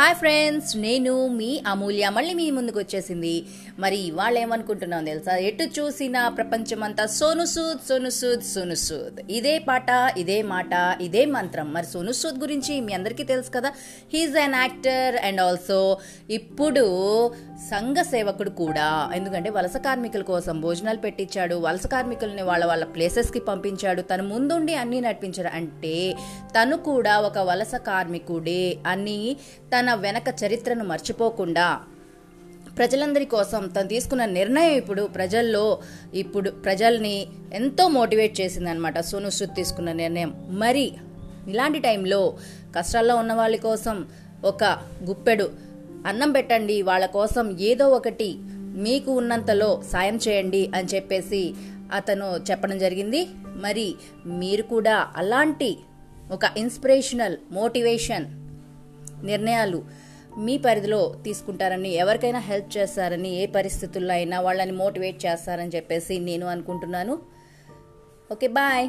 Hi friends నేను మీ అమూల్య. మళ్ళీ మీ ముందుకు వచ్చేసింది. మరి ఇవాళ ఏమనుకుంటున్నాం తెలుసా? ఎటు చూసినా ప్రపంచమంతా సోను సూద్ సోను సూద్ సోను సూద్. ఇదే పాట ఇదే మాట ఇదే మంత్రం. మరి సోను సూద్ గురించి మీ అందరికీ తెలుసు కదా? He's an actor and also ఇప్పుడు సంఘ సేవకుడు కూడా. ఎందుకంటే వలస కార్మికుల కోసం భోజనాలు పెట్టించాడు. వలస కార్మికుల్ని వాళ్ళ వాళ్ళ ప్లేసెస్కి పంపించాడు. తను ముందుండి అన్నీ నడిపించాడు. అంటే తను కూడా ఒక వలస కార్మికుడే అని తన వెనక చరిత్రను మర్చిపోకుండా ప్రజలందరి కోసం తను తీసుకున్న నిర్ణయం ఇప్పుడు ప్రజల్లో ఇప్పుడు ప్రజల్ని ఎంతో మోటివేట్ చేసిందనమాట సోను సూద్ తీసుకున్న నిర్ణయం. మరి ఇలాంటి టైంలో కష్టాల్లో ఉన్న వాళ్ళ కోసం ఒక గుప్పెడు అన్నం పెట్టండి వాళ్ళ కోసం ఏదో ఒకటి మీకు ఉన్నంతలో సాయం చేయండి అని చెప్పేసి అతను చెప్పడం జరిగింది. మరి మీరు కూడా అలాంటి ఒక ఇన్స్పిరేషనల్ మోటివేషన్ నిర్ణయాలు మీ పరిధిలో తీసుకుంటారని ఎవరికైనా హెల్ప్ చేస్తారని ఏ పరిస్థితుల్లో అయినా వాళ్ళని మోటివేట్ చేస్తారని చెప్పేసి నేను అనుకుంటున్నాను. Okay bye.